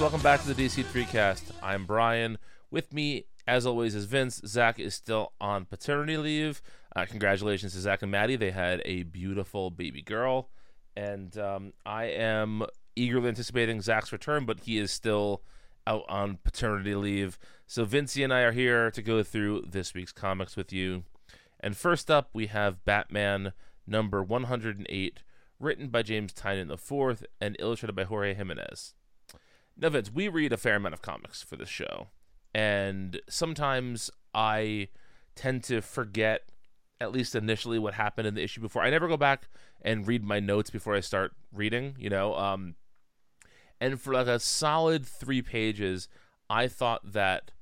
welcome back to the DC3cast. I'm Brian. With me, as always, is Vince. Zach is still on paternity leave. Uh, congratulations to Zach and Maddie. They had a beautiful baby girl. And um, I am eagerly anticipating Zach's return, but he is still out on paternity leave. So Vincey and I are here to go through this week's comics with you. And first up, we have Batman number 108, written by James Tynion IV and illustrated by Jorge Jimenez. Now, Vince, we read a fair amount of comics for this show, and sometimes I tend to forget, at least initially, what happened in the issue before. I never go back and read my notes before I start reading, you know. Um, and for like a solid three pages, I thought that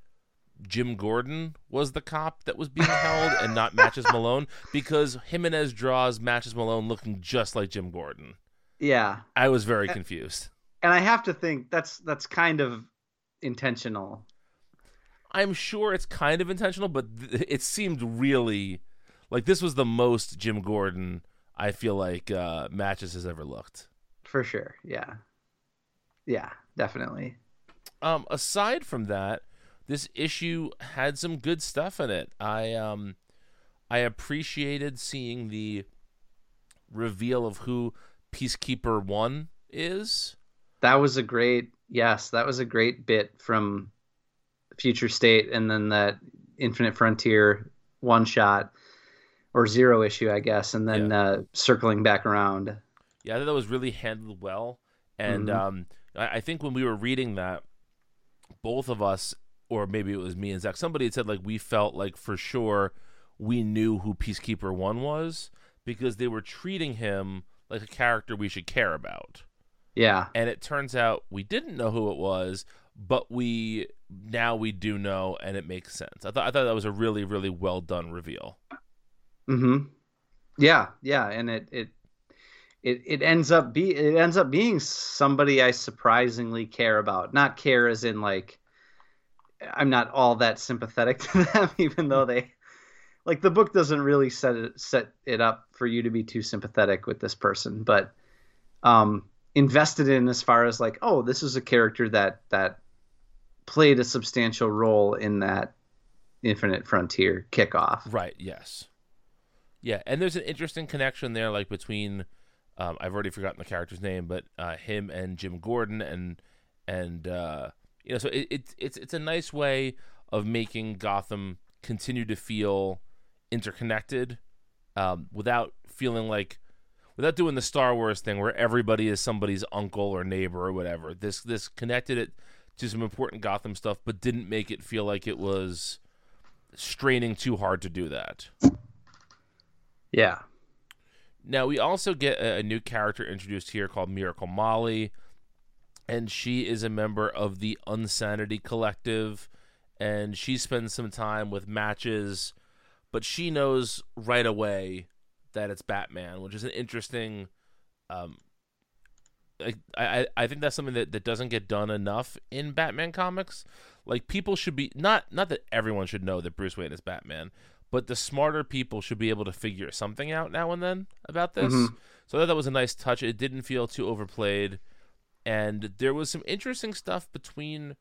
Jim Gordon was the cop that was being held and not Matches Malone because Jimenez draws Matches Malone looking just like Jim Gordon. Yeah, I was very confused. And I have to think that's that's kind of intentional. I'm sure it's kind of intentional, but th- it seemed really like this was the most Jim Gordon I feel like uh, Matches has ever looked. For sure. Yeah. Yeah, definitely. Um, aside from that, this issue had some good stuff in it. I um, I appreciated seeing the reveal of who Peacekeeper One is. That was a great yes, that was a great bit from Future State and then that Infinite Frontier one shot or zero issue, I guess, and then Yeah. uh, circling back around. Yeah, I thought that was really handled well. And Mhm. um, I, I think when we were reading that, both of us, or maybe it was me and Zach, somebody had said like we felt like for sure we knew who Peacekeeper One was because they were treating him like a character we should care about. Yeah. And it turns out we didn't know who it was, but we now we do know, and it makes sense. I thought I thought that was a really really well done reveal. Mm-hmm. Yeah, yeah, and it it it it ends up be it ends up being somebody I surprisingly care about. Not care as in like I'm not all that sympathetic to them, even though they like the book doesn't really set it set it up for you to be too sympathetic with this person, but um invested in as far as like, oh, this is a character that that played a substantial role in that Infinite Frontier kickoff. Right. Yes. Yeah, and there's an interesting connection there, like between um, I've already forgotten the character's name, but uh, him and Jim Gordon, and and uh, you know, so it, it it's it's a nice way of making Gotham continue to feel interconnected, um, without feeling like without doing the Star Wars thing where everybody is somebody's uncle or neighbor or whatever. This this connected it to some important Gotham stuff, but didn't make it feel like it was straining too hard to do that. Yeah. Now we also get a, a new character introduced here called Miracle Molly, and she is a member of the Unsanity Collective, and she spends some time with matches, but she knows right away that it's Batman, which is an interesting. Um, I, I I think that's something that, that doesn't get done enough in Batman comics. Like people should be not not that everyone should know that Bruce Wayne is Batman, but the smarter people should be able to figure something out now and then about this. Mhm. So I thought that was a nice touch. It didn't feel too overplayed, and there was some interesting stuff between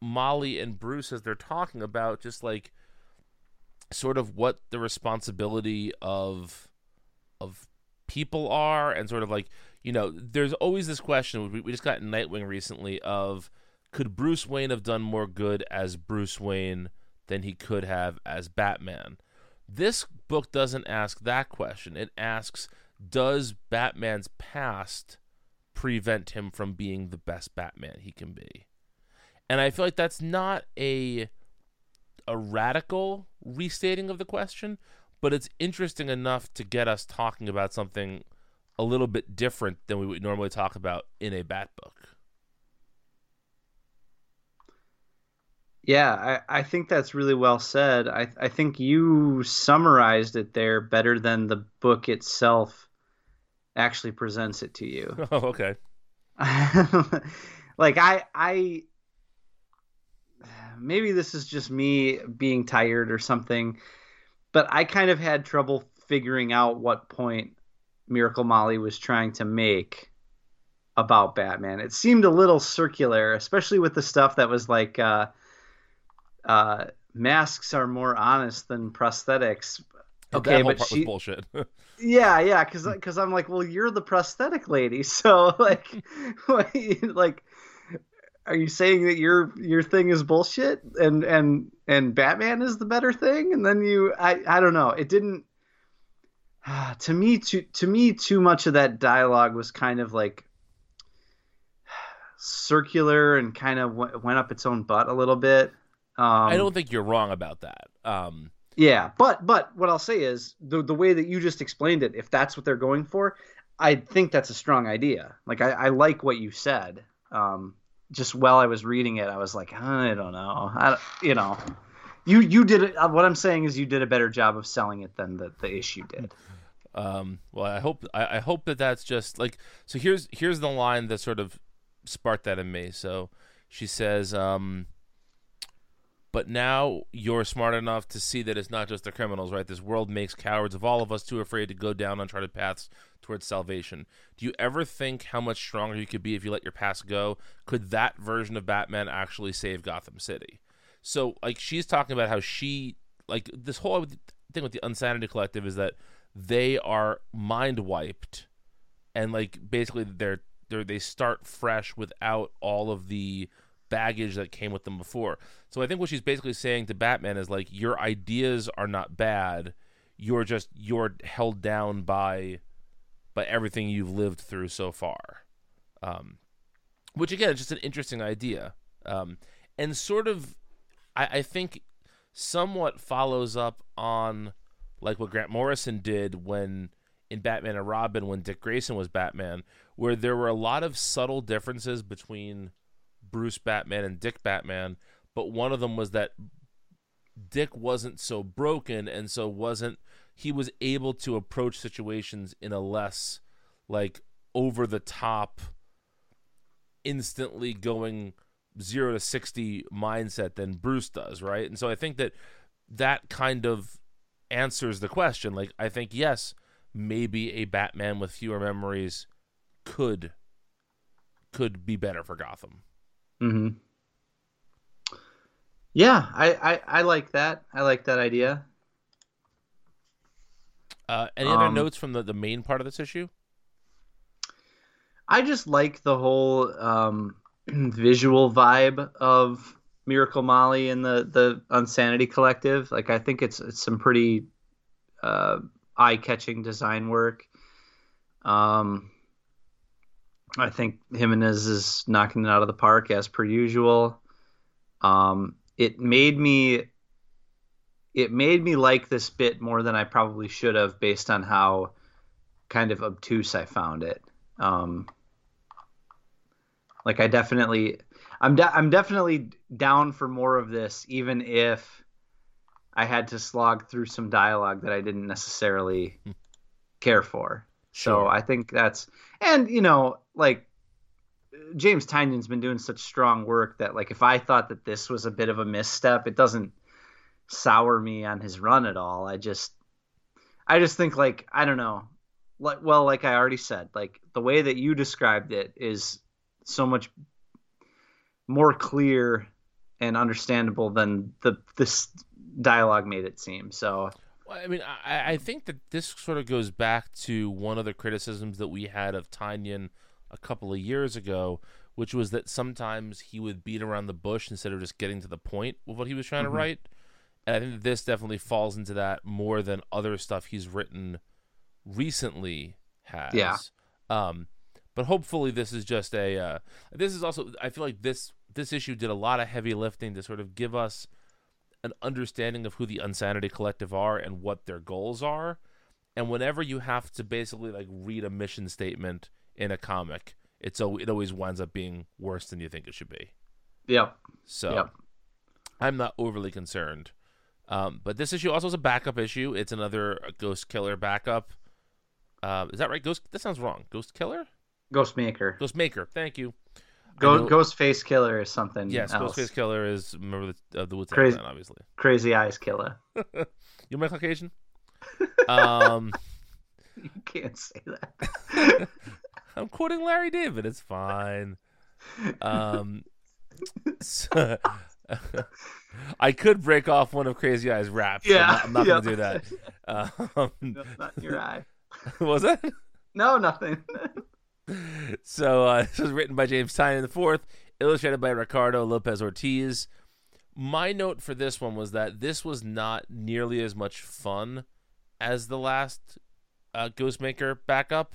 Molly and Bruce as they're talking about just like sort of what the responsibility of of people are and sort of like you know there's always this question we, we just got nightwing recently of could bruce wayne have done more good as bruce wayne than he could have as batman? This book doesn't ask that question. It asks does batman's past prevent him from being the best batman he can be? And i feel like that's not a a radical restating of the question but it's interesting enough to get us talking about something a little bit different than we would normally talk about in a bat book. Yeah, I, I think that's really well said. I, I think you summarized it there better than the book itself actually presents it to you. Oh, okay. like I I maybe this is just me being tired or something, but I kind of had trouble figuring out what point Miracle Molly was trying to make about Batman. It seemed a little circular, especially with the stuff that was like uh, uh, masks are more honest than prosthetics. Okay, that but she bullshit. yeah, yeah, because because I'm like, well, you're the prosthetic lady, so like, like, are you saying that your your thing is bullshit and and and Batman is the better thing? And then you, I I don't know, it didn't. To me, to to me, too much of that dialogue was kind of like circular and kind of went up its own butt a little bit. Um, I don't think you're wrong about that. Um, yeah, but but what I'll say is the the way that you just explained it, if that's what they're going for, I think that's a strong idea. Like I, I like what you said. Um, just while I was reading it, I was like, I don't know, I, you know, you you did it. Uh, what I'm saying is you did a better job of selling it than the the issue did. Um, well, I hope I, I hope that that's just like so. Here's here's the line that sort of sparked that in me. So she says, um, but now you're smart enough to see that it's not just the criminals, right? This world makes cowards of all of us too afraid to go down uncharted paths towards salvation. Do you ever think how much stronger you could be if you let your past go? Could that version of Batman actually save Gotham City? So, like, she's talking about how she, like, this whole thing with the Unsanity Collective is that they are mind wiped and, like, basically they're they're, they start fresh without all of the baggage that came with them before. So I think what she's basically saying to Batman is like your ideas are not bad. You're just you're held down by by everything you've lived through so far. Um, which again is just an interesting idea. Um, and sort of I, I think somewhat follows up on like what Grant Morrison did when in Batman and Robin when Dick Grayson was Batman, where there were a lot of subtle differences between Bruce Batman and Dick Batman, but one of them was that Dick wasn't so broken and so wasn't he was able to approach situations in a less like over the top instantly going 0 to 60 mindset than Bruce does, right? And so I think that that kind of answers the question. Like I think yes, maybe a Batman with fewer memories could could be better for Gotham. Hmm. Yeah, I, I I like that. I like that idea. Uh, any other um, notes from the, the main part of this issue? I just like the whole um, visual vibe of Miracle Molly and the the Unsanity Collective. Like I think it's it's some pretty uh, eye catching design work. Um, I think Jimenez is knocking it out of the park as per usual. Um, it made me it made me like this bit more than I probably should have based on how kind of obtuse I found it. Um, like I definitely I'm de- I'm definitely down for more of this even if I had to slog through some dialogue that I didn't necessarily hmm. care for. Sure. So I think that's and you know like James Tynion's been doing such strong work that like if I thought that this was a bit of a misstep, it doesn't sour me on his run at all. I just I just think like I don't know. Like well, like I already said, like the way that you described it is so much more clear and understandable than the this dialogue made it seem. So I mean, I, I think that this sort of goes back to one of the criticisms that we had of Tynion a couple of years ago, which was that sometimes he would beat around the bush instead of just getting to the point with what he was trying mm-hmm. to write. And I think this definitely falls into that more than other stuff he's written recently has. Yeah. Um, but hopefully this is just a. Uh, this is also. I feel like this this issue did a lot of heavy lifting to sort of give us an understanding of who the Unsanity Collective are and what their goals are. And whenever you have to basically like read a mission statement in a comic, it's it always winds up being worse than you think it should be. Yep. So yep. I'm not overly concerned. Um, but this issue also is a backup issue. It's another Ghost Killer backup. Uh, is that right? Ghost. That sounds wrong. Ghost Killer. Ghost Maker. Ghost Maker. Thank you. Go, know- Ghostface Killah is something. Yes, else. Ghostface Killah is member of the, of the Crazy- Clan, obviously. Crazy Eyes Killer. You my Caucasian? um, You can't say that. I'm quoting Larry David. It's fine. Um, so- I could break off one of Crazy Eyes' raps. Yeah, I'm not, not yeah. gonna do that. Um, no, not your eye. was it? No, nothing. So uh, this was written by James the fourth, illustrated by Ricardo Lopez Ortiz. My note for this one was that this was not nearly as much fun as the last uh, Ghostmaker backup,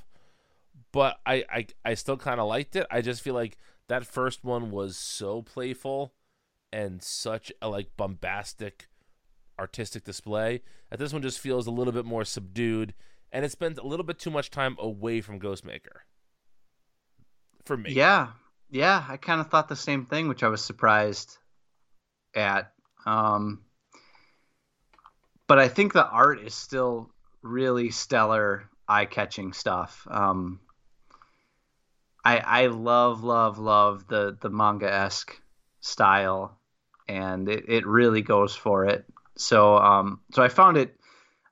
but I I, I still kind of liked it. I just feel like that first one was so playful and such a like bombastic artistic display that this one just feels a little bit more subdued and it spends a little bit too much time away from Ghostmaker for me. Yeah, yeah. I kind of thought the same thing, which I was surprised at. Um, but I think the art is still really stellar, eye-catching stuff. Um, I I love love love the the manga esque style, and it, it really goes for it. So um so I found it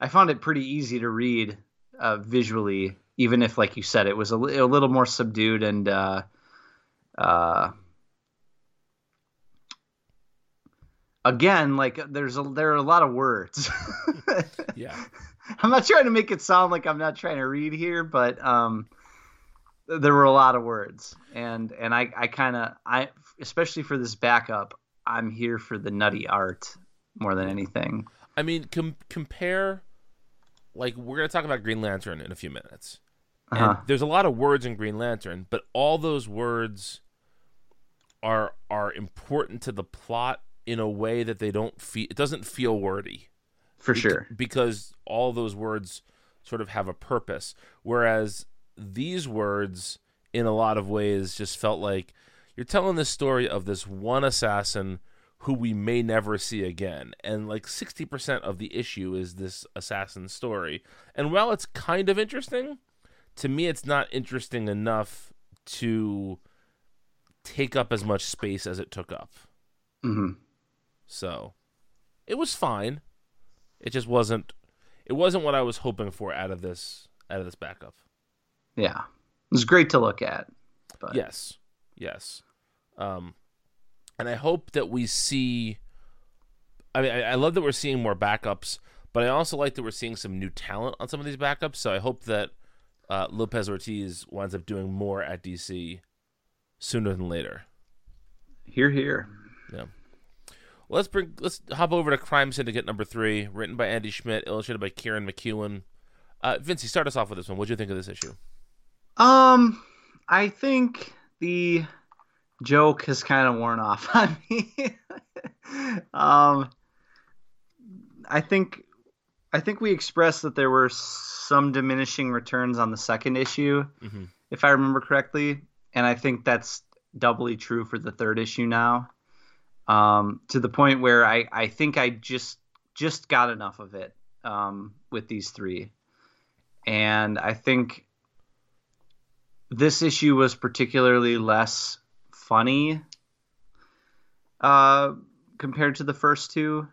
I found it pretty easy to read uh, visually, even if like you said it was a, li- a little more subdued and uh, uh, again like there's a there are a lot of words. Yeah. I'm not trying to make it sound like I'm not trying to read here, but um, there were a lot of words, and and I I kind of I especially for this backup, I'm here for the nutty art more than anything. I mean, com- compare. Like we're gonna talk about Green Lantern in a few minutes, Uh-huh. there's a lot of words in Green Lantern, but all those words are are important to the plot in a way that they don't feel. It doesn't feel wordy For sure. because all those words sort of have a purpose, whereas these words, in a lot of ways, just felt like you're telling the story of this one assassin who we may never see again. And like 60% of the issue is this assassin story. And while it's kind of interesting, to me, it's not interesting enough to take up as much space as it took up. hmm So it was fine. It just wasn't. It wasn't what I was hoping for out of this out of this backup. Yeah, it was great to look at. But Yes, yes, um, and I hope that we see. I mean, I, I love that we're seeing more backups, but I also like that we're seeing some new talent on some of these backups. So I hope that uh, Lopez Ortiz winds up doing more at DC sooner than later. here, here. Well, let's bring let's hop over to Crime Syndicate number three, written by Andy Schmidt, illustrated by Kieran McKeown. Uh, Vincey, start us off with this one. What do you think of this issue? Um, I think the joke has kind of worn off on me. um, I think I think we expressed that there were some diminishing returns on the second issue, Mhm. if I remember correctly, and I think that's doubly true for the third issue now. Um, to the point where I I think I just just got enough of it um, with these three, and I think this issue was particularly less funny uh, compared to the first two.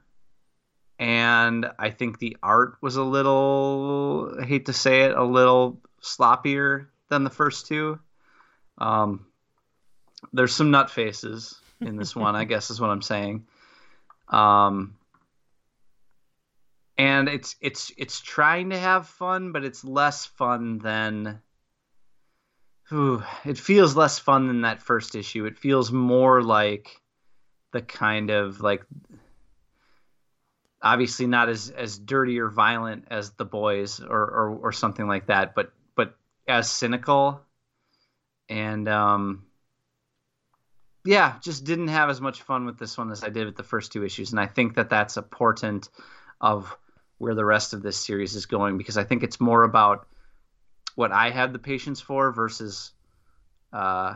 And I think the art was a little, I hate to say it, a little sloppier than the first two. Um, there's some nut faces in this one, I guess is what I'm saying. Um, and it's it's it's trying to have fun, but it's less fun than Ooh, it feels less fun than that first issue. It feels more like the kind of like obviously not as as dirty or violent as the boys or or, or something like that, but but as cynical and um yeah, just didn't have as much fun with this one as I did with the first two issues, and I think that that's a portent of where the rest of this series is going because I think it's more about what I had the patience for versus uh,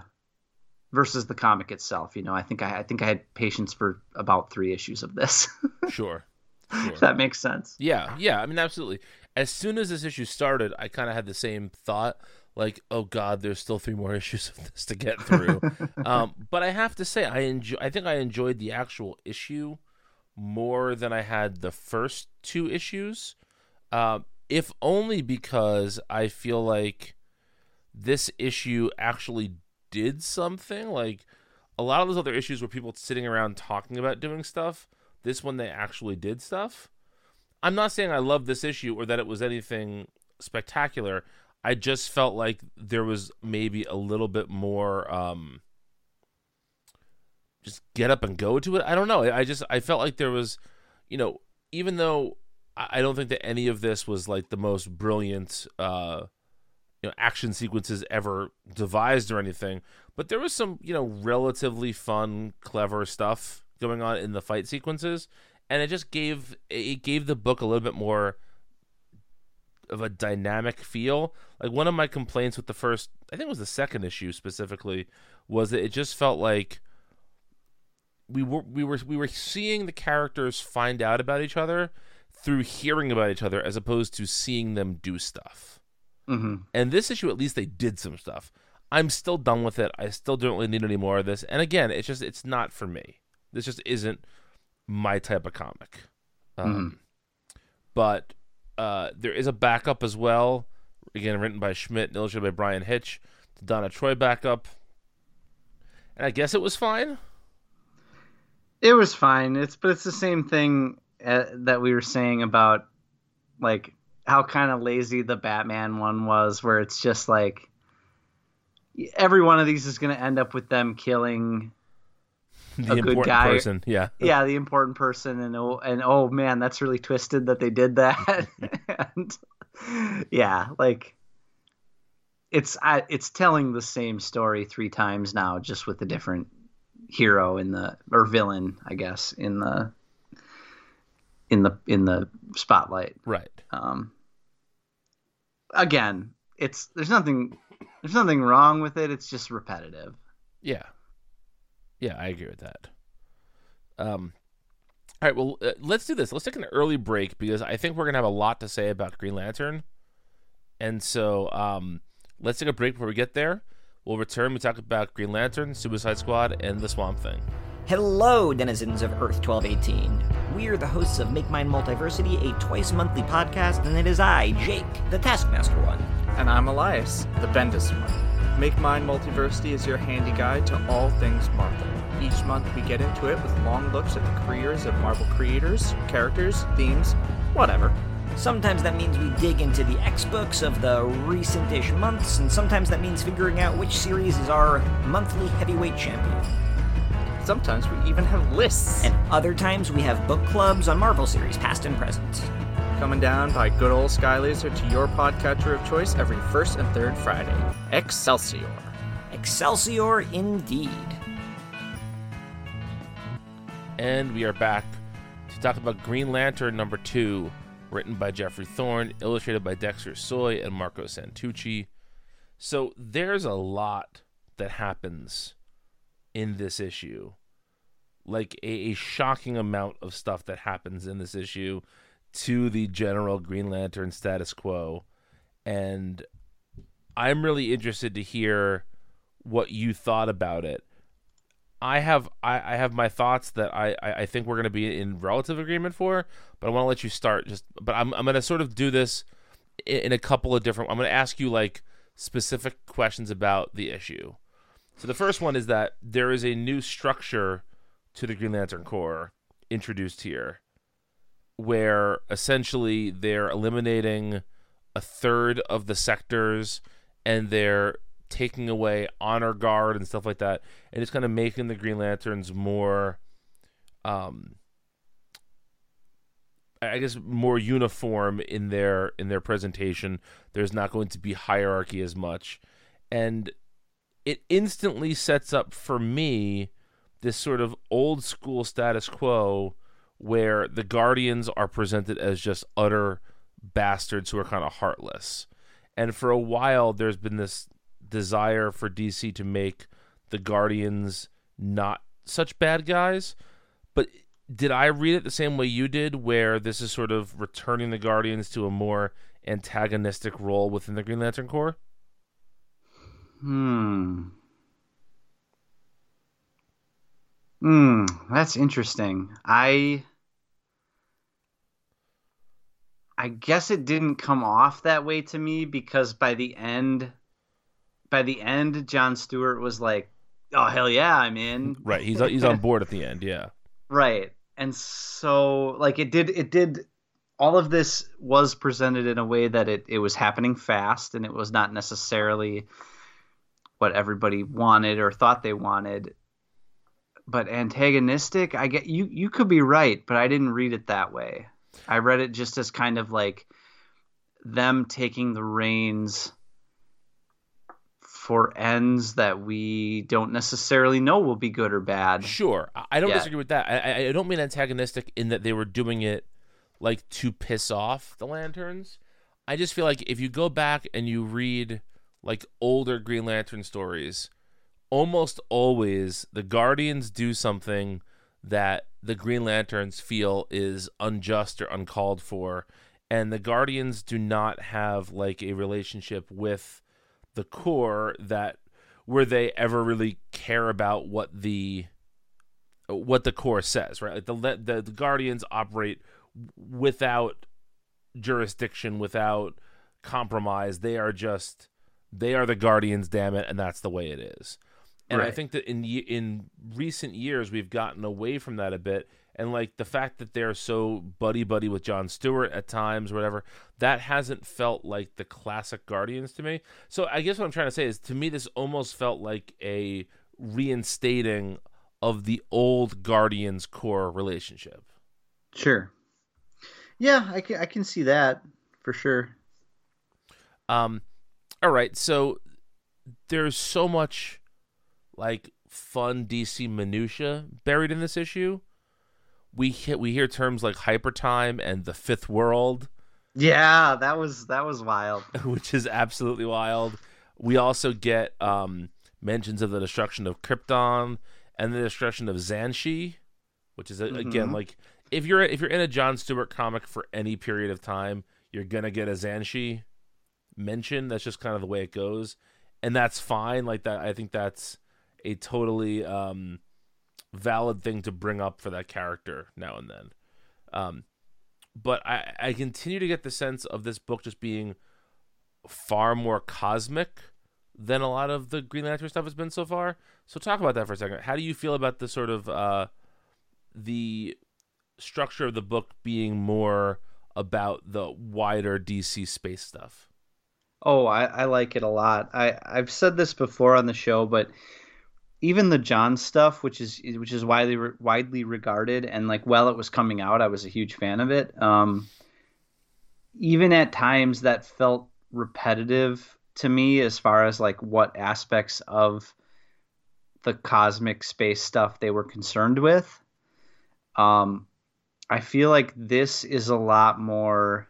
versus the comic itself. You know, I think I, I think I had patience for about three issues of this. Sure, sure. if that makes sense. Yeah, yeah. I mean, absolutely. As soon as this issue started, I kind of had the same thought. like, oh God, there's still three more issues of this to get through. um, but I have to say, I enjoy. I think I enjoyed the actual issue more than I had the first two issues. Uh, if only because I feel like this issue actually did something. Like a lot of those other issues were people sitting around talking about doing stuff. This one they actually did stuff. I'm not saying I love this issue or that it was anything spectacular. I just felt like there was maybe a little bit more um just get up and go to it. I don't know. I just I felt like there was, you know, even though I don't think that any of this was like the most brilliant uh you know action sequences ever devised or anything, but there was some, you know, relatively fun, clever stuff going on in the fight sequences and it just gave it gave the book a little bit more of a dynamic feel. Like one of my complaints with the first, I think it was the second issue specifically, was that it just felt like we were we were we were seeing the characters find out about each other through hearing about each other as opposed to seeing them do stuff. Mm-hmm. And this issue, at least they did some stuff. I'm still done with it. I still don't really need any more of this. And again, it's just it's not for me. This just isn't my type of comic. Um, Mhm. But uh, there is a backup as well. Again, written by Schmidt and illustrated by Bryan Hitch. The Donna Troy backup. And I guess it was fine. It was fine. It's but it's the same thing uh, that we were saying about like how kind of lazy the Batman one was, where it's just like every one of these is going to end up with them killing The A good important guy- person. Yeah. yeah the important person and oh and oh man that's really twisted that they did that and yeah like it's I, it's telling the same story three times now just with a different hero in the or villain i guess in the in the in the spotlight Right. um again it's there's nothing there's nothing wrong with it it's just repetitive Yeah. Yeah, I agree with that. Um, all right, well, uh, let's do this. Let's take an early break because I think we're going to have a lot to say about Green Lantern. And so um, let's take a break before we get there. We'll return. We talk about Green Lantern, Suicide Squad, and the Swamp Thing. Hello, denizens of Earth 1218. We are the hosts of Make Mine Multiversity, a twice monthly podcast, and it is I, Jake, the Taskmaster one. And I'm Elias, the Bendis one. Make Mine Multiversity is your handy guide to all things Marvel. Each month we get into it with long looks at the careers of Marvel creators, characters, themes, whatever. Sometimes that means we dig into the X books of the recent ish months, and sometimes that means figuring out which series is our monthly heavyweight champion. Sometimes we even have lists And other times we have book clubs on Marvel series, past and present. coming down by good old Sky Laser to your podcatcher of choice every first and third Friday. Excelsior! Excelsior indeed. And we are back to talk about Green Lantern number two, written by Geoffrey Thorne, illustrated by Dexter Soy and Marco Santucci. So there's a lot that happens in this issue. Like a, a shocking amount of stuff that happens in this issue to the general Green Lantern status quo. And I'm really interested to hear what you thought about it. I have I, I have my thoughts that I, I, I think we're going to be in relative agreement for, but I want to let you start. Just but I'm I'm going to sort of do this in, in a couple of different. I'm going to ask you like specific questions about the issue. So the first one is that there is a new structure to the Green Lantern Corps introduced here, where essentially they're eliminating a third of the sectors and they're taking away honor guard and stuff like that and it's kind of making the green lanterns more um i guess more uniform in their in their presentation. There's not going to be hierarchy as much. And it instantly sets up for me this sort of old school status quo where the guardians are presented as just utter bastards who are kind of heartless and for a while there's been this desire for DC to make the Guardians not such bad guys. But did I read it the same way you did, where this is sort of returning the Guardians to a more antagonistic role within the Green Lantern Corps? Hmm. Hmm, that's interesting. I I guess it didn't come off that way to me because by the end by the end John Stewart was like, "Oh hell yeah, I'm in." Right. He's he's on board at the end. Yeah. Right. And so like it did it did all of this was presented in a way that it, it was happening fast and it was not necessarily what everybody wanted or thought they wanted but antagonistic i get you you could be right but i didn't read it that way i read it just as kind of like them taking the reins for ends that we don't necessarily know will be good or bad Sure. I- don't Yeah. disagree with that. I- I don't mean antagonistic in that they were doing it like to piss off the lanterns. I just feel like if you go back and you read like older Green Lantern stories, almost always the Guardians do something that the Green Lanterns feel is unjust or uncalled for. And the Guardians do not have like a relationship with the Corps that where they ever really care about what the what the Corps says, right? Like the the, the Guardians operate without jurisdiction, without compromise. They are just they are the Guardians, damn it, and that's the way it is. And I think that in in recent years we've gotten away from that a bit, and like the fact that they're so buddy buddy with John Stewart at times, or whatever, that hasn't felt like the classic Guardians to me. So I guess what I'm trying to say is, to me, this almost felt like a reinstating of the old Guardians Corps relationship. sure yeah i can, I can see that for sure Um, all right, so there's so much like fun DC minutia buried in this issue. We hit, we hear terms like hypertime and the fifth world, yeah that was that was wild which is absolutely wild. We also get um, mentions of the destruction of Krypton and the destruction of Xanshi, which is again Mhm. like if you're if you're in a John Stewart comic for any period of time, you're gonna get a Xanshi mention. That's just kind of the way it goes, and that's fine. Like that, I think that's a totally um, valid thing to bring up for that character now and then. Um, but I, I continue to get the sense of this book just being far more cosmic than a lot of the Green Lantern stuff has been so far. So talk about that for a second. How do you feel about the sort of uh, the structure of the book being more about the wider DC space stuff? Oh, I, I like it a lot. I I've said this before on the show, but even the John stuff, which is which is widely widely regarded, and like while it was coming out, I was a huge fan of it. Um, even at times that felt repetitive to me, as far as like what aspects of the cosmic space stuff they were concerned with. Um, I feel like this is a lot more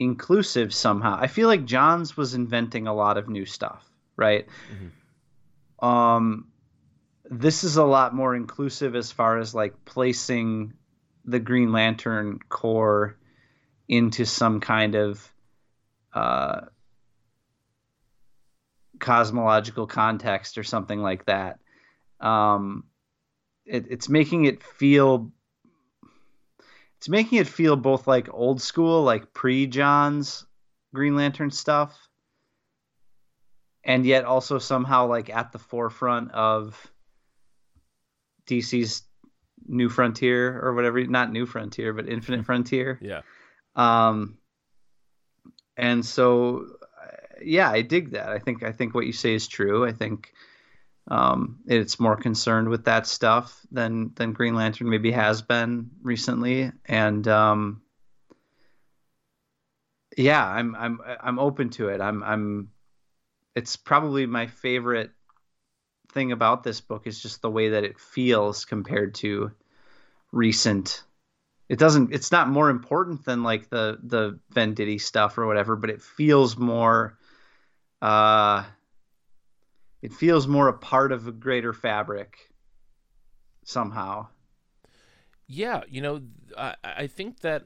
inclusive somehow. I feel like Johns was inventing a lot of new stuff, right? Um this is a lot more inclusive as far as like placing the Green Lantern Corps into some kind of uh cosmological context or something like that. Um it, it's making it feel it's making it feel both like old school, like pre Johns Green Lantern stuff, and yet also somehow like at the forefront of DC's New Frontier or whatever, not New Frontier, but Infinite Frontier. Yeah. Um, and so, yeah, I dig that. I think I think what you say is true. I think um, it's more concerned with that stuff than than Green Lantern maybe has been recently, and um, yeah, I'm I'm I'm open to it. I'm I'm. It's probably my favorite thing about this book is just the way that it feels compared to recent it doesn't it's not more important than like the the Venditti stuff or whatever but it feels more uh it feels more a part of a greater fabric somehow Yeah, you know, I, I think that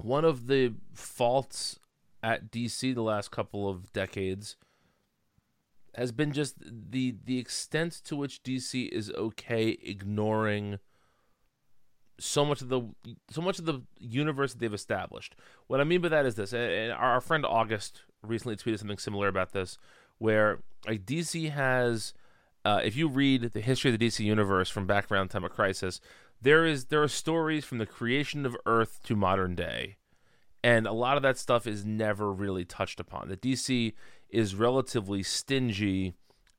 one of the faults at DC the last couple of decades has been just the the extent to which DC is okay ignoring so much of the so much of the universe that they've established. What I mean by that is this, and our friend August recently tweeted something similar about this, where like DC has, uh, if you read the history of the DC universe from back around time of Crisis, there is there are stories from the creation of Earth to modern day, and a lot of that stuff is never really touched upon. The DC is relatively stingy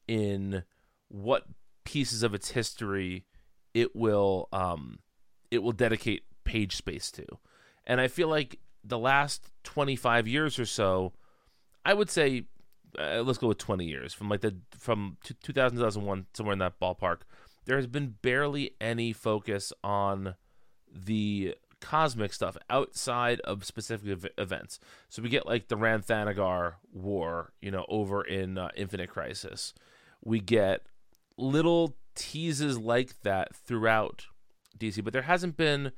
in what pieces of its history it will um, it will dedicate page space to. And I feel like the last 25 years or so, I would say, uh, let's go with 20 years from like the from 2000 2001 somewhere in that ballpark. There has been barely any focus on the cosmic stuff outside of specific ev- events. So we get like the Rann-Thanagar war, you know, over in uh, Infinite Crisis. We get little teases like that throughout DC, but there hasn't been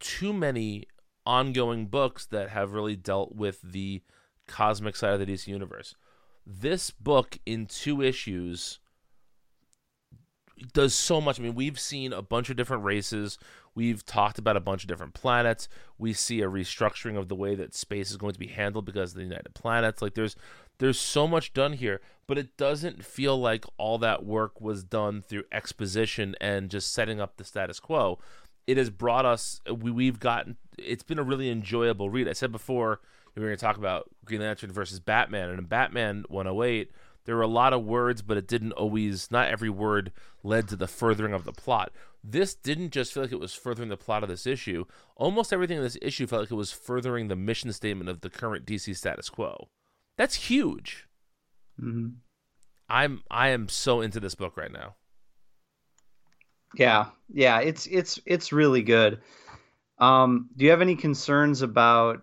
too many ongoing books that have really dealt with the cosmic side of the DC universe. This book in two issues does so much. I mean, we've seen a bunch of different races. We've talked about a bunch of different planets. We see a restructuring of the way that space is going to be handled because of the United Planets. Like there's there's so much done here, but it doesn't feel like all that work was done through exposition and just setting up the status quo. It has brought us we, we've gotten it's been a really enjoyable read. I said before we were going to talk about Green Lantern versus Batman and in Batman 108 there were a lot of words, but it didn't always, not every word led to the furthering of the plot. This didn't just feel like it was furthering the plot of this issue. Almost everything in this issue felt like it was furthering the mission statement of the current DC status quo. That's huge. Mm-hmm. I'm I am so into this book right now. Yeah, yeah, it's it's it's really good. Um, do you have any concerns about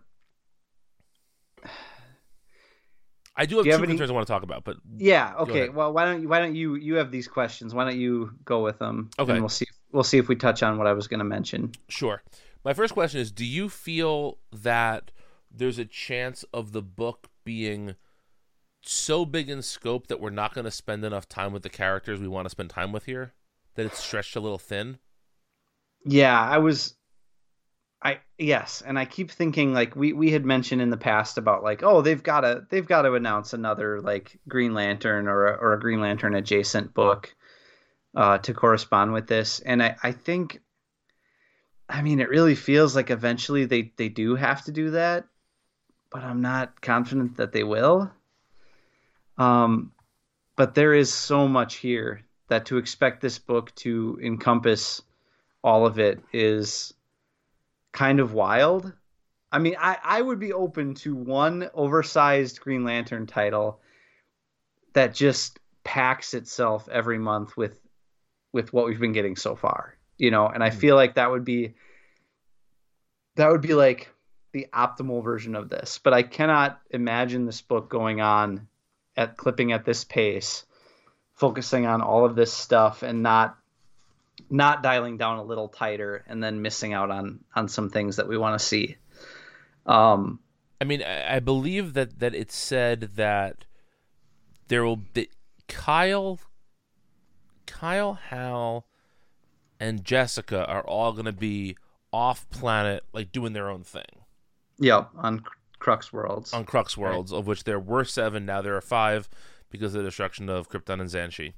I do have Do two have any- I want to talk about, but Yeah. Okay. Well, why don't you why don't you you have these questions? Why don't you go with them? Okay. And we'll see. We'll see if we touch on what I was going to mention. Sure. My first question is Do you feel that there's a chance of the book being so big in scope that we're not going to spend enough time with the characters we want to spend time with here? That it's stretched a little thin? Yeah, I was. I yes, and I keep thinking like we we had mentioned in the past about like oh they've got to they've got to announce another like Green Lantern or a, or a Green Lantern adjacent book uh, to correspond with this, and I I think. I mean, it really feels like eventually they they do have to do that, but I'm not confident that they will. Um, but there is so much here that to expect this book to encompass all of it is kind of wild. I mean, I, I would be open to one oversized Green Lantern title that just packs itself every month with with what we've been getting so far. You know, and I hmm. feel like that would be that would be like the optimal version of this. But I cannot imagine this book going on at clipping at this pace, focusing on all of this stuff and not not dialing down a little tighter and then missing out on on some things that we want to see. Um, I mean, I, I believe that, that it said that there will be Kyle, Kyle, Hal, and Jessica are all going to be off planet, like doing their own thing. yeah, on Crux Worlds. on Crux Worlds, of which there were seven. Now there are five because of the destruction of Krypton and Xanshi.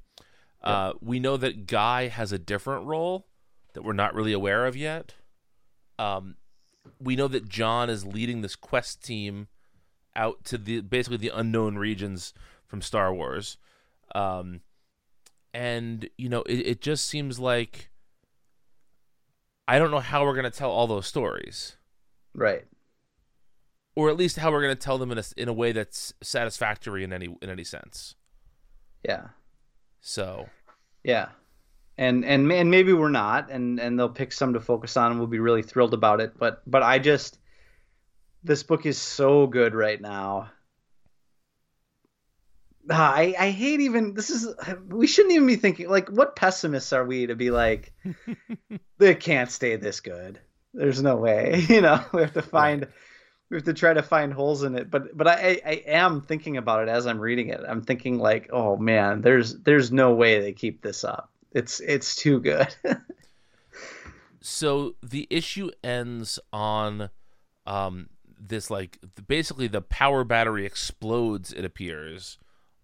Uh, we know that Guy has a different role that we're not really aware of yet. Um, we know that John is leading this quest team out to the basically the unknown regions from Star Wars, um, and you know it, it just seems like I don't know how we're gonna tell all those stories right. or at least how we're going to tell them in a, in a way that's satisfactory in any in any sense. Yeah. So Yeah. And and and maybe we're not and and they'll pick some to focus on and we'll be really thrilled about it, but but I just this book is so good right now. Ah, I I hate even this is we shouldn't even be thinking like what pessimists are we to be like they can't stay this good. There's no way, you know. We have to find we have to try to find holes in it. But but I, I am thinking about it as I'm reading it. I'm thinking like, oh man, there's there's no way they keep this up. It's it's too good. so the issue ends on um this like basically the power battery explodes it appears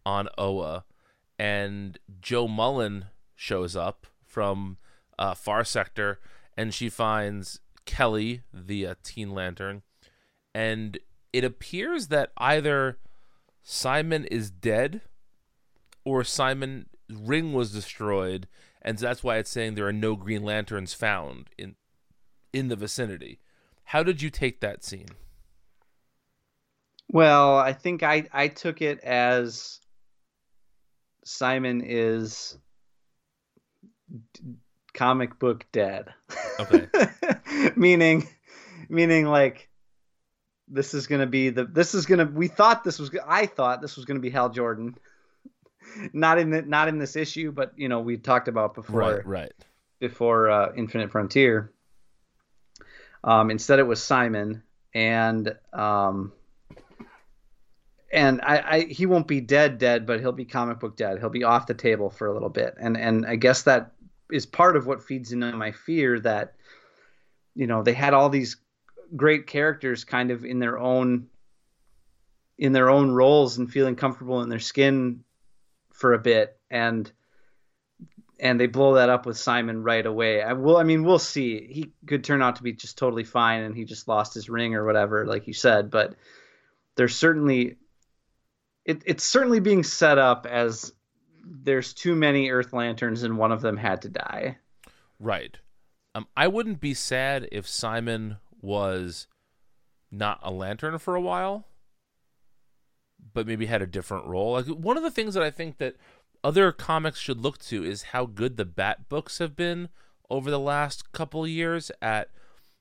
on Oa and Jo Mullein shows up from uh, Far Sector and she finds Keli the uh, Teen Lantern and it appears that either Simon is dead or Simon ring was destroyed and that's why it's saying there are no green lanterns found in in the vicinity. How did you take that scene? Well i think i i took it as simon is d- comic book dead. Okay. Meaning meaning like this is going to be the this is going to we thought this was i thought this was going to be hal jordan not in the, not in this issue, but you know we talked about before, right, right. before uh, Infinite Frontier. Um, instead, it was Simon, and um, and I, I he won't be dead, dead, but he'll be comic book dead. He'll be off the table for a little bit, and and I guess that is part of what feeds into my fear that you know they had all these great characters kind of in their own in their own roles and feeling comfortable in their skin for a bit and and they blow that up with Simon right away. I will I mean we'll see. He could turn out to be just totally fine and he just lost his ring or whatever like you said, but there's certainly it, it's certainly being set up as there's too many earth lanterns and one of them had to die. Right. Um I wouldn't be sad if Simon was not a lantern for a while but maybe had a different role. Like one of the things that I think that other comics should look to is how good the Bat books have been over the last couple years at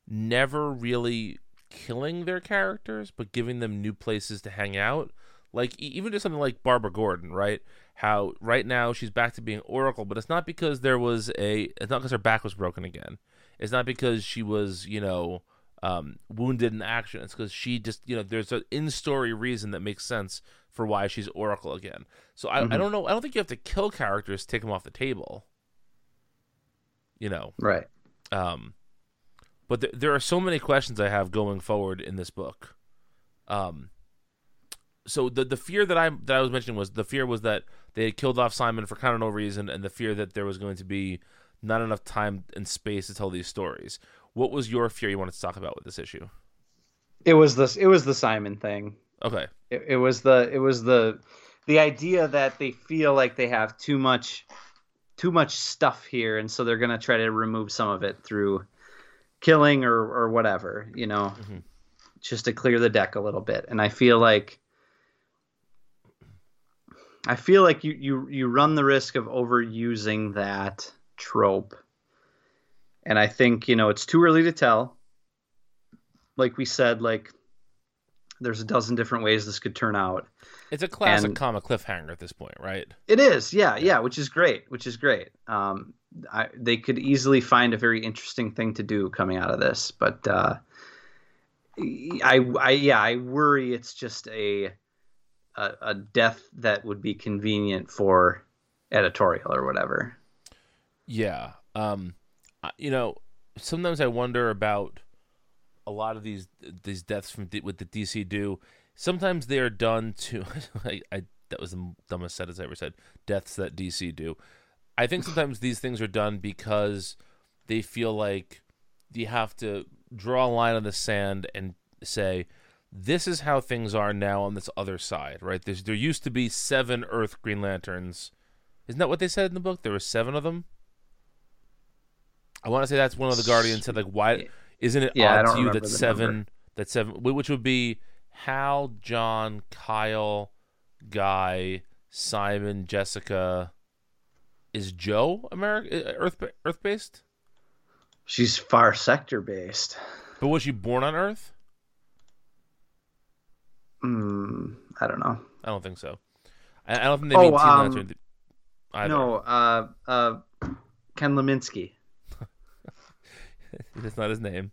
never really killing their characters, but giving them new places to hang out. Like even just something like Barbara Gordon, right? How right now she's back to being Oracle, but it's not because there was a. It's not because her back was broken again. It's not because she was, you know, um, wounded in action. It's because she just, you know, there's an in-story reason that makes sense for why she's Oracle again. So I, mm-hmm. I don't know. I don't think you have to kill characters to take them off the table. You know, right? Um, but th- there are so many questions I have going forward in this book. Um, so the the fear that I that I was mentioning was the fear was that they had killed off Simon for kind of no reason, and the fear that there was going to be not enough time and space to tell these stories. What was your fear you wanted to talk about with this issue? It was this. It was the Simon thing. Okay. It, it was the. It was the. The idea that they feel like they have too much, too much stuff here, and so they're gonna try to remove some of it through killing or or whatever, you know, mm-hmm. just to clear the deck a little bit. And I feel like. I feel like you, you you run the risk of overusing that trope and I think, you know, it's too early to tell. Like we said, like there's a dozen different ways this could turn out. It's a classic and comic cliffhanger at this point, right? It is, yeah, yeah, which is great, which is great. Um, I, they could easily find a very interesting thing to do coming out of this, but uh, I, I, yeah, I worry it's just a, a, a death that would be convenient for editorial or whatever. Yeah. Um, you know, sometimes I wonder about a lot of these these deaths from with the DC do. Sometimes they are done to. I, I that was the dumbest sentence I ever said. Deaths that DC do. I think sometimes these things are done because they feel like you have to draw a line on the sand and say, "This is how things are now on this other side." Right? There's, there used to be seven Earth Green Lanterns. Isn't that what they said in the book? There were seven of them. I want to say that's one of the Guardians said like why isn't it yeah, odd to you that seven number. that seven which would be Hal, John, Kyle, Guy, Simon, Jessica. Is Joe America Earth Earth based? She's far sector based. But was she born on Earth? Mm, I don't know. I don't think so. I, I don't think they oh, mean um, No, uh, uh, Ken Leminski. That's not his name.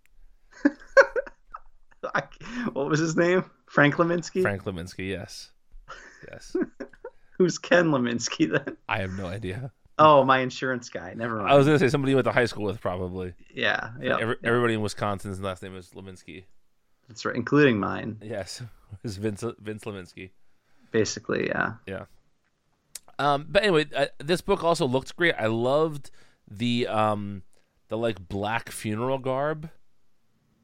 what was his name? Frank Leminski. Frank Leminski, yes, yes. Who's Ken Leminski then? I have no idea. Oh, my insurance guy. Never mind. I was gonna say somebody you went to high school with, probably. yeah, yeah. Every, Everybody in Wisconsin's last name is Leminski. That's right, including mine. Yes, it's Vince Vince Leminski. Basically, yeah. Yeah. Um, but anyway, uh, this book also looked great. I loved the um, the like black funeral garb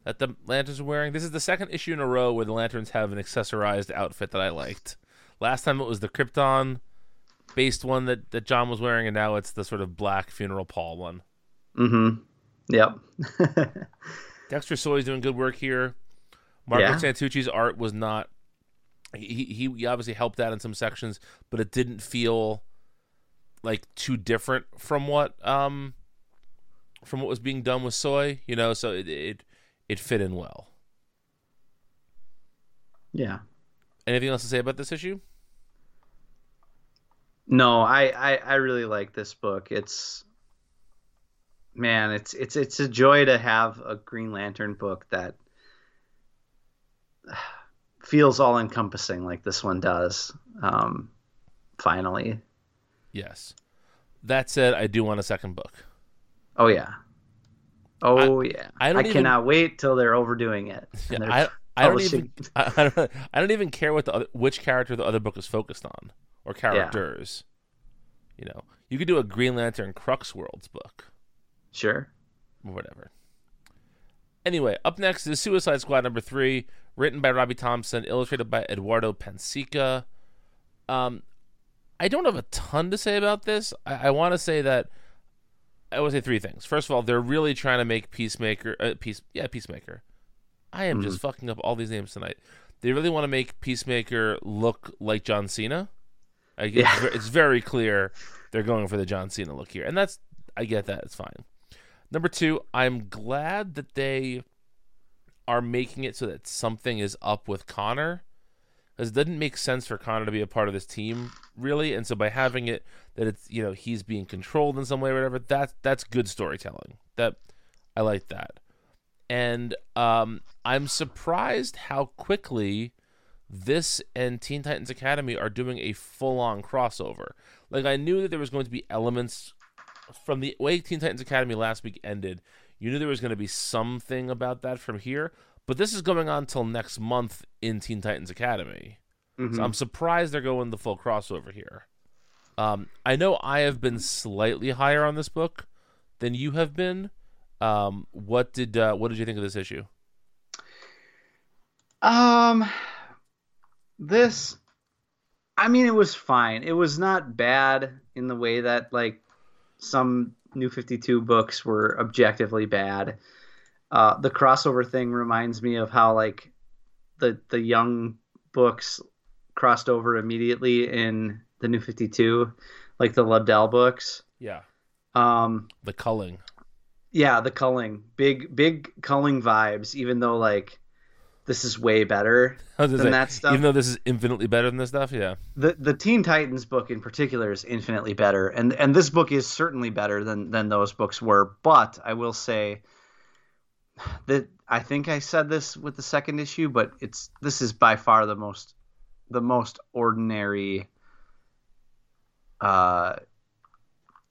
that the lanterns are wearing. This is the second issue in a row where the lanterns have an accessorized outfit that I liked. Last time it was the Krypton based one that, that John was wearing, and now it's the sort of black funeral Paul one. Mm-hmm. Yep. Dexter Soy's doing good work here. Marco Yeah. Santucci's art was not. He, he he obviously helped out in some sections, but it didn't feel like too different from what um from what was being done with Soy. You know, so it it, it fit in well. yeah. Anything else to say about this issue? No, I, I I really like this book. It's man, it's it's it's a joy to have a Green Lantern book that feels all encompassing like this one does. Um, finally. Yes. That said, I do want a second book. Oh yeah. Oh yeah. I I, even- cannot wait till they're overdoing it. they're I I don't even I, I don't I don't even care what the other, which character the other book is focused on or characters. You know, you could do a Green Lantern Crux Worlds book Sure. whatever. Anyway, up next is Suicide Squad number three, written by Robbie Thompson, illustrated by Eduardo Pansica. Um, I don't have a ton to say about this. I, I want to say that I would say three things. First of all, they're really trying to make Peacemaker, uh, Peace, yeah, Peacemaker. I am just fucking up all these names tonight. They really want to make Peacemaker look like John Cena. I Yeah. it's very clear they're going for the John Cena look here, and that's I get that. It's fine. Number two, I'm glad that they are making it so that something is up with Connor, because it doesn't make sense for Connor to be a part of this team really, and so by having it that it's you know he's being controlled in some way or whatever, that's that's good storytelling. That I like that, and um, I'm surprised how quickly this and Teen Titans Academy are doing a full on crossover. Like I knew that there was going to be elements from the way Teen Titans Academy last week ended. You knew there was going to be something about that from here, but this is going on till next month in Teen Titans Academy. So I'm surprised they're going the full crossover here. Um, I know I have been slightly higher on this book than you have been. Um, what did uh, what did you think of this issue? Um, this, I mean, it was fine. It was not bad in the way that like some New Fifty Two books were objectively bad. Uh, the crossover thing reminds me of how like the the young books crossed over immediately in the New Fifty Two, like the Lobdell books. Yeah, Um, the culling. yeah, the culling, big big culling vibes. Even though like this is way better I was gonna than say, that stuff. Even though this is infinitely better than this stuff, yeah. the the Teen Titans book in particular is infinitely better, and and this book is certainly better than than those books were. But I will say that I think I said this with the second issue, but it's this is by far the most the most ordinary uh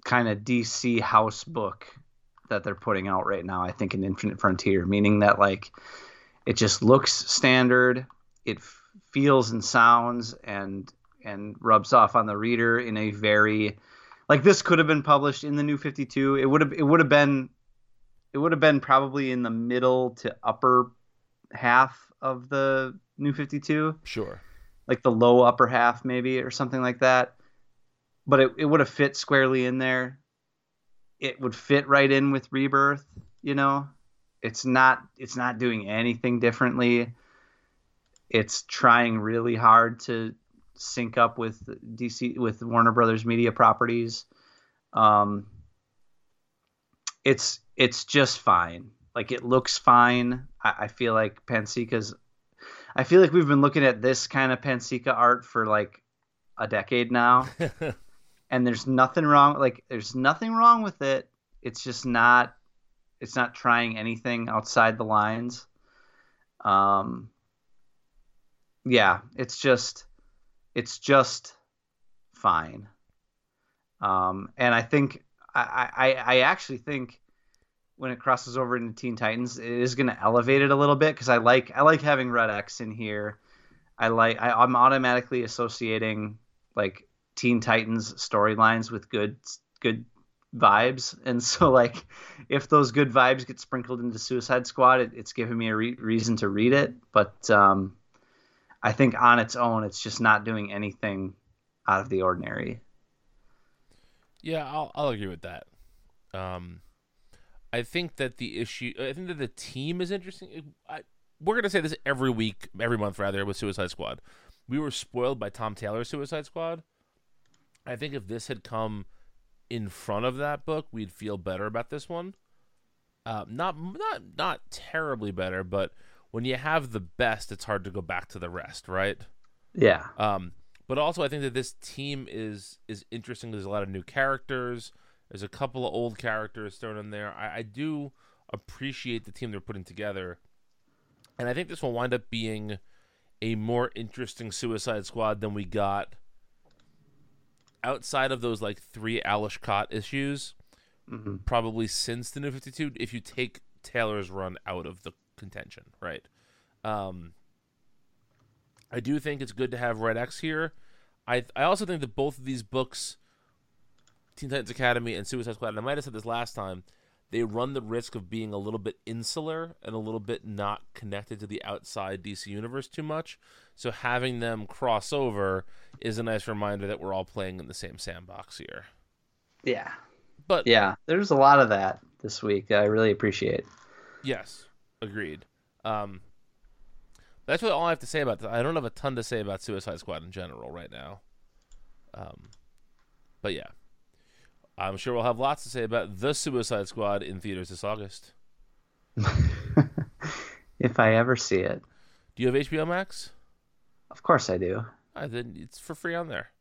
kind of DC house book that they're putting out right now. I think in Infinite Frontier, meaning that like it just looks standard it f- feels and sounds and and rubs off on the reader in a very like this could have been published in the new 52 it would have it would have been it would have been probably in the middle to upper half of the new 52 Sure. like the low upper half maybe or something like that. But it, it would have fit squarely in there. It would fit right in with rebirth you know? It's not it's not doing anything differently. It's trying really hard to sync up with dc with warner brothers media properties. Um it's it's just fine like it looks fine i, I feel like pansica's I feel like we've been looking at this kind of Pansica art for like a decade now, and there's nothing wrong. Like, there's nothing wrong with it. It's just not. It's not trying anything outside the lines. Um, yeah, it's just it's just fine. Um, and I think I, I I actually think when it crosses over into Teen Titans, it is going to elevate it a little bit because I like I like having Red X in here. I like I, I'm automatically associating like Teen Titans storylines with good good vibes, and so like if those good vibes get sprinkled into Suicide Squad, it, it's giving me a re- reason to read it. But um, I think on its own, it's just not doing anything out of the ordinary. Yeah, I'll, I'll agree with that. Um, I think that the issue, I think that the team is interesting. I, we're gonna say this every week, every month rather, with Suicide Squad. We were spoiled by Tom Taylor's Suicide Squad. I think if this had come in front of that book, we'd feel better about this one. Uh, not not not terribly better, but when you have the best, it's hard to go back to the rest, right? Yeah. Um, but also, I think that this team is is interesting. There's a lot of new characters. There's a couple of old characters thrown in there. I, I do appreciate the team they're putting together, and I think this will wind up being a more interesting Suicide Squad than we got outside of those like three Ales Kot issues. Mhm. Probably since the New Fifty Two, if you take Taylor's run out of the contention, right? Um, I do think it's good to have Red X here. I I also think that both of these books, Teen Titans Academy and Suicide Squad, and I might have said this last time, they run the risk of being a little bit insular and a little bit not connected to the outside DC universe too much. So having them cross over is a nice reminder that we're all playing in the same sandbox here. Yeah. But Yeah. There's a lot of that this week. that I really appreciate. Yes, agreed. Um, that's really all I have to say about that. I don't have a ton to say about Suicide Squad in general right now. Um, but yeah, I'm sure we'll have lots to say about the Suicide Squad in theaters this August. if I ever see it. Do you have HBO Max? Of course I do. I then it's for free on there.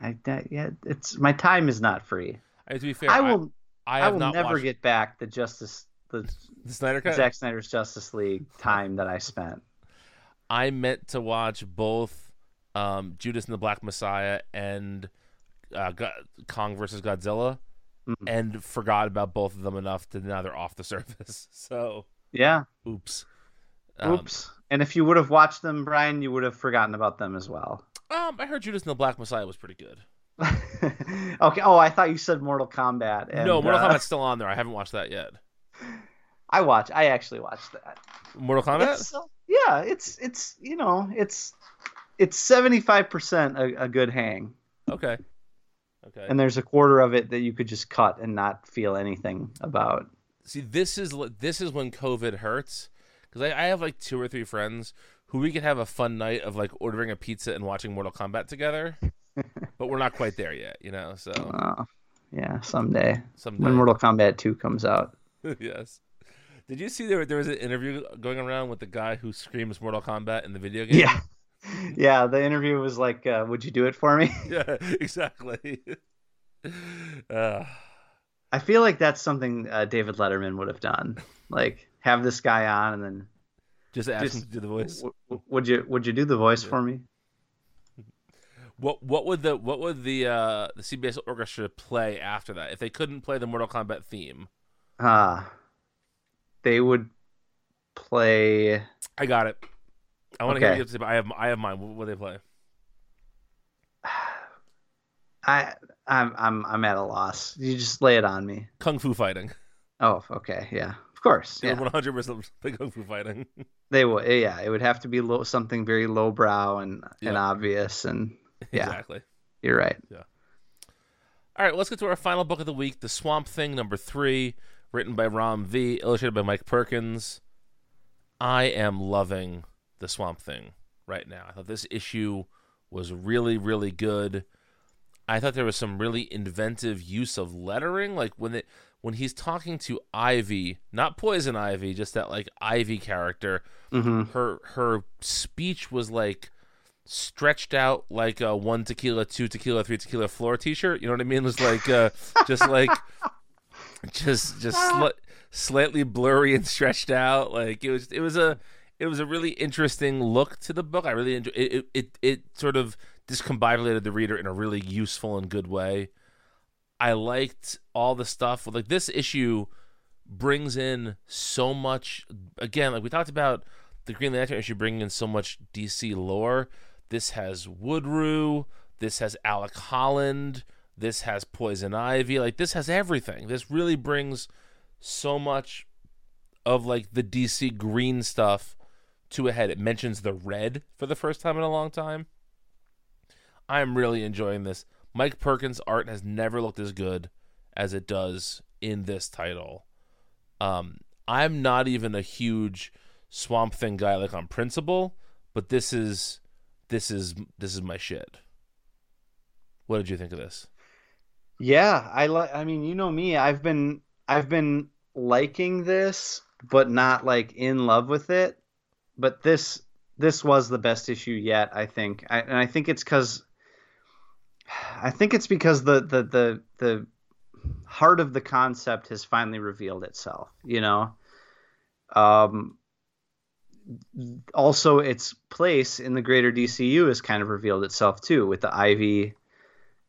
I that, yeah, it's my time is not free. I, to be fair, I will I, I I, will not never watched get back the Justice the the Snyder Cut. Zack Snyder's Justice League time that I spent. I meant to watch both um, Judas and the Black Messiah and uh, Go- Kong versus Godzilla, Mhm. and forgot about both of them enough to now they're off the surface. So, Yeah. oops. Um, Oops. and if you would have watched them, Brian, you would have forgotten about them as well. Um, I heard Judas and the Black Messiah was pretty good. okay. Oh, I thought you said Mortal Kombat. And, no, Mortal uh, Kombat's still on there. I haven't watched that yet. I watch. I actually watched that. Mortal Kombat? It's, uh, yeah, it's it's you know it's it's seventy five percent a good hang, Okay. Okay. and there's a quarter of it that you could just cut and not feel anything about. See, this is this is when COVID hurts because I, I have like two or three friends who we could have a fun night of like ordering a pizza and watching Mortal Kombat together, but we're not quite there yet, you know. So yeah, someday someday, when Mortal Kombat two comes out. yes. Did you see there there was an interview going around with the guy who screams Mortal Kombat in the video game? Yeah, yeah. The interview was like, uh, "Would you do it for me?" yeah, exactly. uh, I feel like that's something uh, David Letterman would have done. Like, have this guy on, and then just ask Just- him to do the voice. w- w- would you would you do the voice for me? What what would the what would the uh the CBS orchestra play after that if they couldn't play the Mortal Kombat theme? Uh they would play. I got it. I want to hear you have to say, I have I have mine. What would they play? I I'm I'm I'm at a loss. You just lay it on me. Kung Fu fighting. Oh, okay, yeah, of course, Yeah, yeah. one hundred percent Kung Fu fighting. They would, yeah. It would have to be low, something very lowbrow and and obvious. And yeah, exactly. you're right. Yeah. All right, let's get to our final book of the week, The Swamp Thing, number three, written by Ram V, illustrated by Mike Perkins. I am loving The Swamp Thing right now. I thought this issue was really, really good. I thought there was some really inventive use of lettering, like when it when he's talking to Ivy, not Poison Ivy, just that like Ivy character. hmm Her her speech was like stretched out like a one tequila, two tequila, three tequila floor T-shirt. You know what I mean? It was like uh, just like just just ah. sli- slightly blurry and stretched out. Like it was it was a it was a really interesting look to the book. I really enjoyed it. It it, it sort of discombobulated the reader in a really useful and good way. I liked all the stuff. Like this issue brings in so much. Again, like we talked about the Green Lantern issue, bringing in so much DC lore. This has Woodrue. This has Alec Holland. This has Poison Ivy. Like this has everything. This really brings so much of like the DC green stuff to a head. It mentions the red for the first time in a long time. I'm really enjoying this. Mike Perkins' art has never looked as good as it does in this title. Um, I'm not even a huge Swamp Thing guy like on principle, but this is this is this is my shit. What did you think of this? Yeah, I like. I mean, you know me. I've been I've been liking this, but not like in love with it. But this this was the best issue yet. I think, I, and I think it's because I think it's because the the the the heart of the concept has finally revealed itself. You know. Um. Also, its place in the greater DCU has kind of revealed itself too, with the Ivy,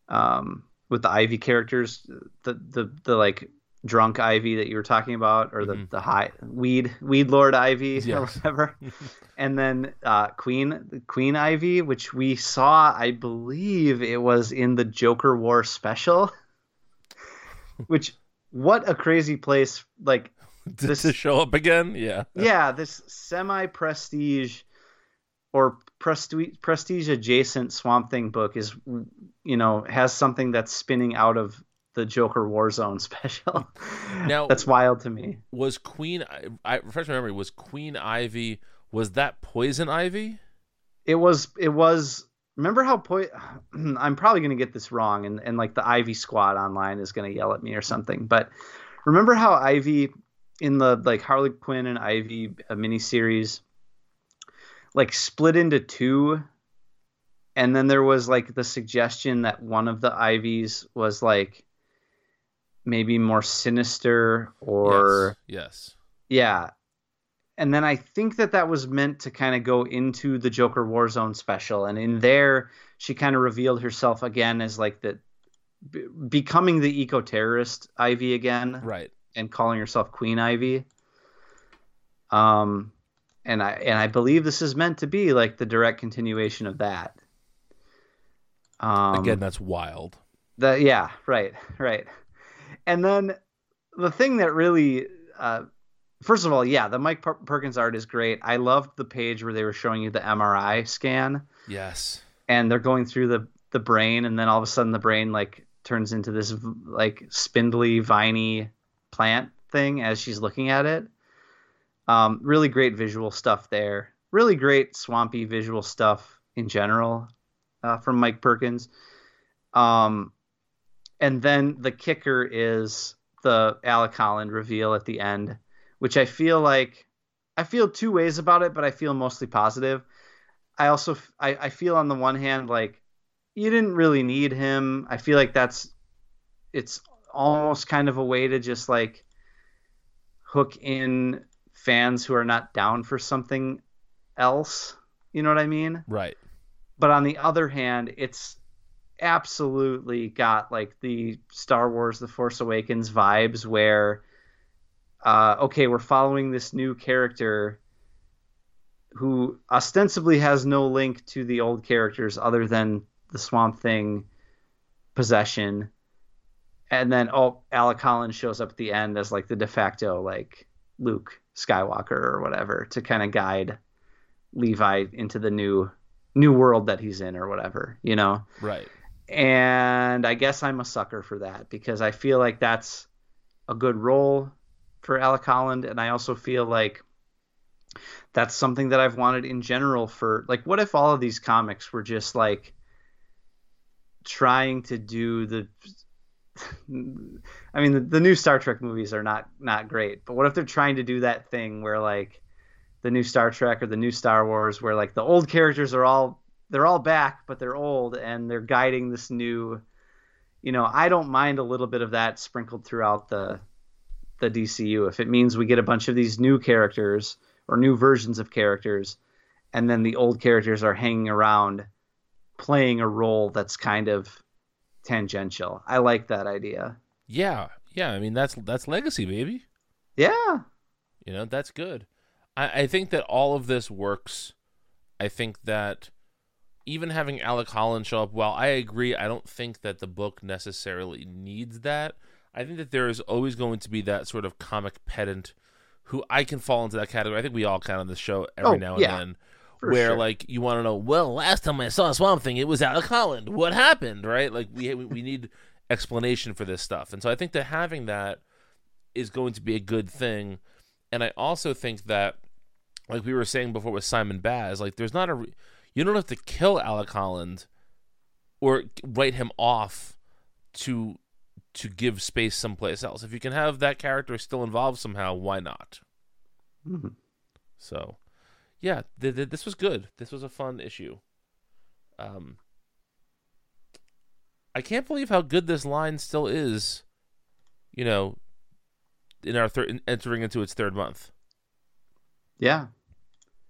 um, with the Ivy characters, the the the like drunk Ivy that you were talking about, or the Mhm. the high weed weed lord Ivy or whatever, and then uh, Queen Queen Ivy, which we saw, I believe it was in the Joker War special. Which what a crazy place! Like This- to show up again? Yeah. yeah, this semi prestige or prestige prestige adjacent Swamp Thing book is you know has something that's spinning out of the Joker Warzone special. Now- that's wild to me. Was Queen? I, I refresh my memory. Was Queen Ivy? Was that Poison Ivy? It was it was remember how po- I'm probably going to get this wrong and and like the Ivy squad online is going to yell at me or something, but remember how Ivy in the like Harley Quinn and Ivy uh, miniseries like split into two and then there was like the suggestion that one of the Ivies was like maybe more sinister or yes. yeah. And then I think that that was meant to kind of go into the Joker Warzone special. And in there, she kind of revealed herself again as like the b- becoming the eco terrorist Ivy again Right. and calling herself Queen Ivy. Um, and I and I believe this is meant to be like the direct continuation of that. Um, Again, that's wild. the yeah, right, right. And then the thing that really, uh, first of all, yeah, the Mike Per- Perkins art is great. I loved the page where they were showing you the MRI scan, Yes. and they're going through the the brain, and then all of a sudden the brain like turns into this like spindly, viney plant thing as she's looking at it. Um, really great visual stuff there. Really great swampy visual stuff in general uh, from Mike Perkins. Um, and then the kicker is the Alec Holland reveal at the end, which I feel like I feel two ways about it, but I feel mostly positive. I also I, I feel on the one hand like you didn't really need him. I feel like that's it's almost kind of a way to just like hook in fans who are not down for something else. You know what I mean? Right. but on the other hand, it's absolutely got like the Star Wars The Force Awakens vibes where uh okay, we're following this new character who ostensibly has no link to the old characters other than the Swamp Thing possession. And then oh, Alec Holland shows up at the end as like the de facto like Luke Skywalker or whatever to kind of guide Levi into the new new world that he's in or whatever, you know. Right. And I guess I'm a sucker for that because I feel like that's a good role for Alec Holland and I also feel like that's something that I've wanted in general for like what if all of these comics were just like trying to do the I mean the, the new Star Trek movies are not not great, but what if they're trying to do that thing where like the new Star Trek or the new Star Wars where like the old characters are all they're all back but they're old and they're guiding this new you know, I don't mind a little bit of that sprinkled throughout the the DCU if it means we get a bunch of these new characters or or new versions of characters, and then the old characters are hanging around playing a role that's kind of tangential. I like that idea. Yeah, yeah. I mean, that's that's legacy, baby. Yeah. You know, that's good. I, I think that all of this works. I think that even having Alec Holland show up, while I agree, I don't think that the book necessarily needs that. I think that there is always going to be that sort of comic pedant who I can fall into that category. I think we all kind of on the show every Oh, now and yeah, then. For Where sure. like you want to know, well, last time I saw a Swamp Thing, it was Alec Holland. What happened, right? Like we we need explanation for this stuff, and so I think that having that is going to be a good thing. And I also think that, like we were saying before with Simon Baz, like there's not a, re- you don't have to kill Alec Holland or write him off to to give space someplace else. If you can have that character still involved somehow, why not? Mhm. So, yeah, th- th- this was good. This was a fun issue. Um, I can't believe how good this line still is. You know, in our third, entering into its third month. Yeah.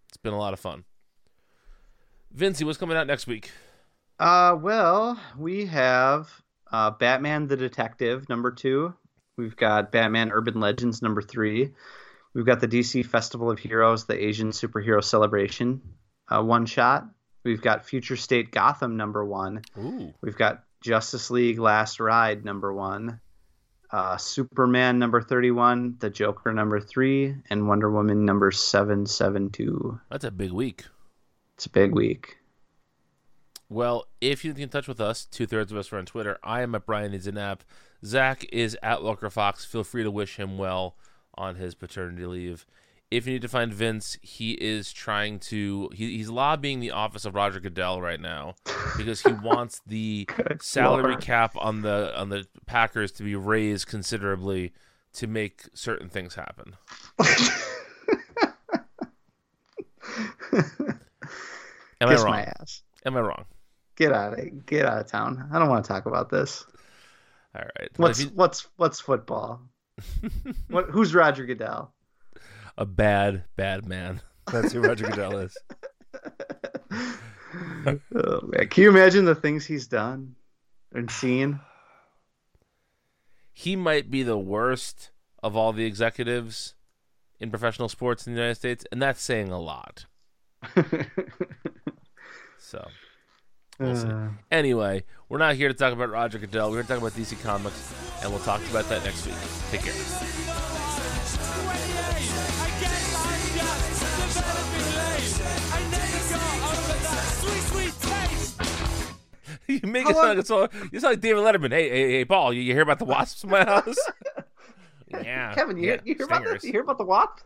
It's been a lot of fun. Vincey, what's coming out next week? Uh, well, we have uh, Batman the Detective number two. We've got Batman Urban Legends number three. We've got the DC Festival of Heroes, the Asian Superhero Celebration uh, one shot. We've got Future State Gotham number one. Ooh, We've got Justice League Last Ride number one. Uh, Superman number 31, The Joker number three, and Wonder Woman number 772. that's a big week. It's a big week. Well, if you get in touch with us, two thirds of us are on Twitter. I am at Brian Needs an App. Zach is at Walker Fox. Feel free to wish him well on his paternity leave. If you need to find Vince, he is trying to. He, he's lobbying the office of Roger Goodell right now because he wants the salary Lord. cap on the on the Packers to be raised considerably to make certain things happen. Am Kiss I wrong? my ass. Am I wrong? Get out of get out of town. I don't want to talk about this. All right. What's you- what's what's football? What who's Roger Goodell? a bad, bad man. That's who Roger Goodell is. Oh, man. Can you imagine the things he's done and seen? He might be the worst of all the executives in professional sports in the United States, and that's saying a lot. So, we'll. Uh, Anyway, we're not here to talk about Roger Goodell. We're here to talk about DC Comics, and we'll talk about that next week. Take care. 28, I guess I'm just developing late. I never got over that sweet, sweet taste. you make How it sound like, it's all, you sound like David Letterman. Hey, hey, hey, Paul, you, you hear about the wasps in my house? yeah. Kevin, you, yeah, hear, you hear about the, you hear about the WAP?